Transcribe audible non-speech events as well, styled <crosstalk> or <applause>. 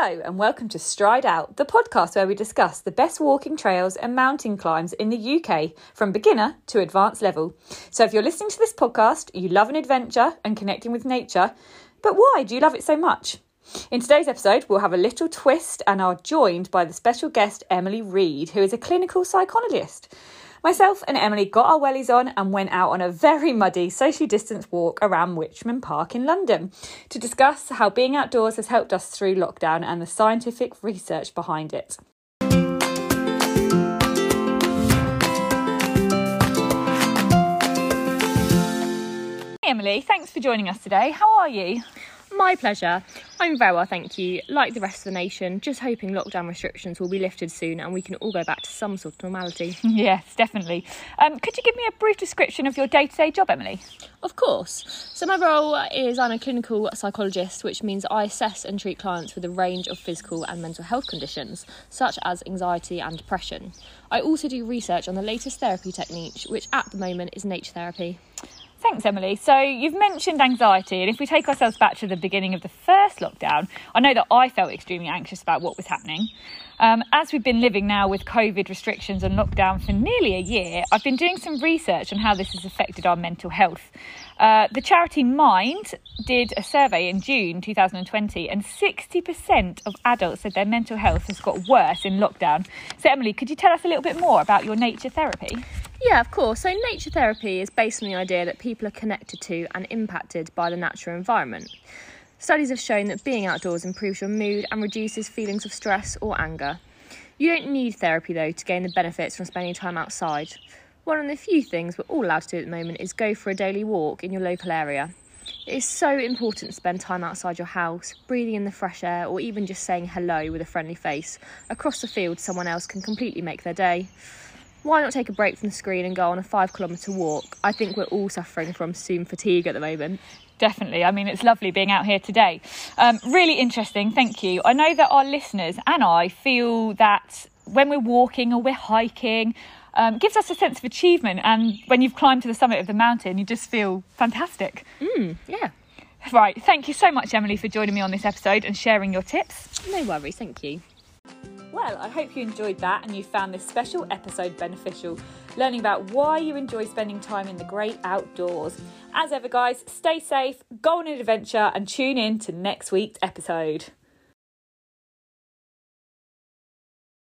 Hello, and welcome to Stride Out, the podcast where we discuss the best walking trails and mountain climbs in the UK from beginner to advanced level. So, if you're listening to this podcast, you love an adventure and connecting with nature, but why do you love it so much? In today's episode, we'll have a little twist and are joined by the special guest Emily Reed, who is a clinical psychologist. Myself and Emily got our wellies on and went out on a very muddy, socially distanced walk around Richmond Park in London to discuss how being outdoors has helped us through lockdown and the scientific research behind it. Emily, thanks for joining us today. How are you? My pleasure. I'm very well, thank you. Like the rest of the nation, just hoping lockdown restrictions will be lifted soon and we can all go back to some sort of normality. <laughs> yes, definitely. Um, could you give me a brief description of your day to day job, Emily? Of course. So, my role is I'm a clinical psychologist, which means I assess and treat clients with a range of physical and mental health conditions, such as anxiety and depression. I also do research on the latest therapy technique, which at the moment is nature therapy. Thanks, Emily. So, you've mentioned anxiety, and if we take ourselves back to the beginning of the first lockdown, I know that I felt extremely anxious about what was happening. Um, as we've been living now with COVID restrictions and lockdown for nearly a year, I've been doing some research on how this has affected our mental health. Uh, the charity Mind did a survey in June 2020, and 60% of adults said their mental health has got worse in lockdown. So, Emily, could you tell us a little bit more about your nature therapy? Yeah, of course. So, nature therapy is based on the idea that people are connected to and impacted by the natural environment. Studies have shown that being outdoors improves your mood and reduces feelings of stress or anger. You don't need therapy though to gain the benefits from spending time outside. One of the few things we're all allowed to do at the moment is go for a daily walk in your local area. It is so important to spend time outside your house, breathing in the fresh air, or even just saying hello with a friendly face. Across the field, someone else can completely make their day why not take a break from the screen and go on a five kilometre walk? I think we're all suffering from Zoom fatigue at the moment. Definitely. I mean, it's lovely being out here today. Um, really interesting. Thank you. I know that our listeners and I feel that when we're walking or we're hiking, um, gives us a sense of achievement. And when you've climbed to the summit of the mountain, you just feel fantastic. Mm, yeah. Right. Thank you so much, Emily, for joining me on this episode and sharing your tips. No worries. Thank you. Well, I hope you enjoyed that and you found this special episode beneficial, learning about why you enjoy spending time in the great outdoors. As ever, guys, stay safe, go on an adventure, and tune in to next week's episode.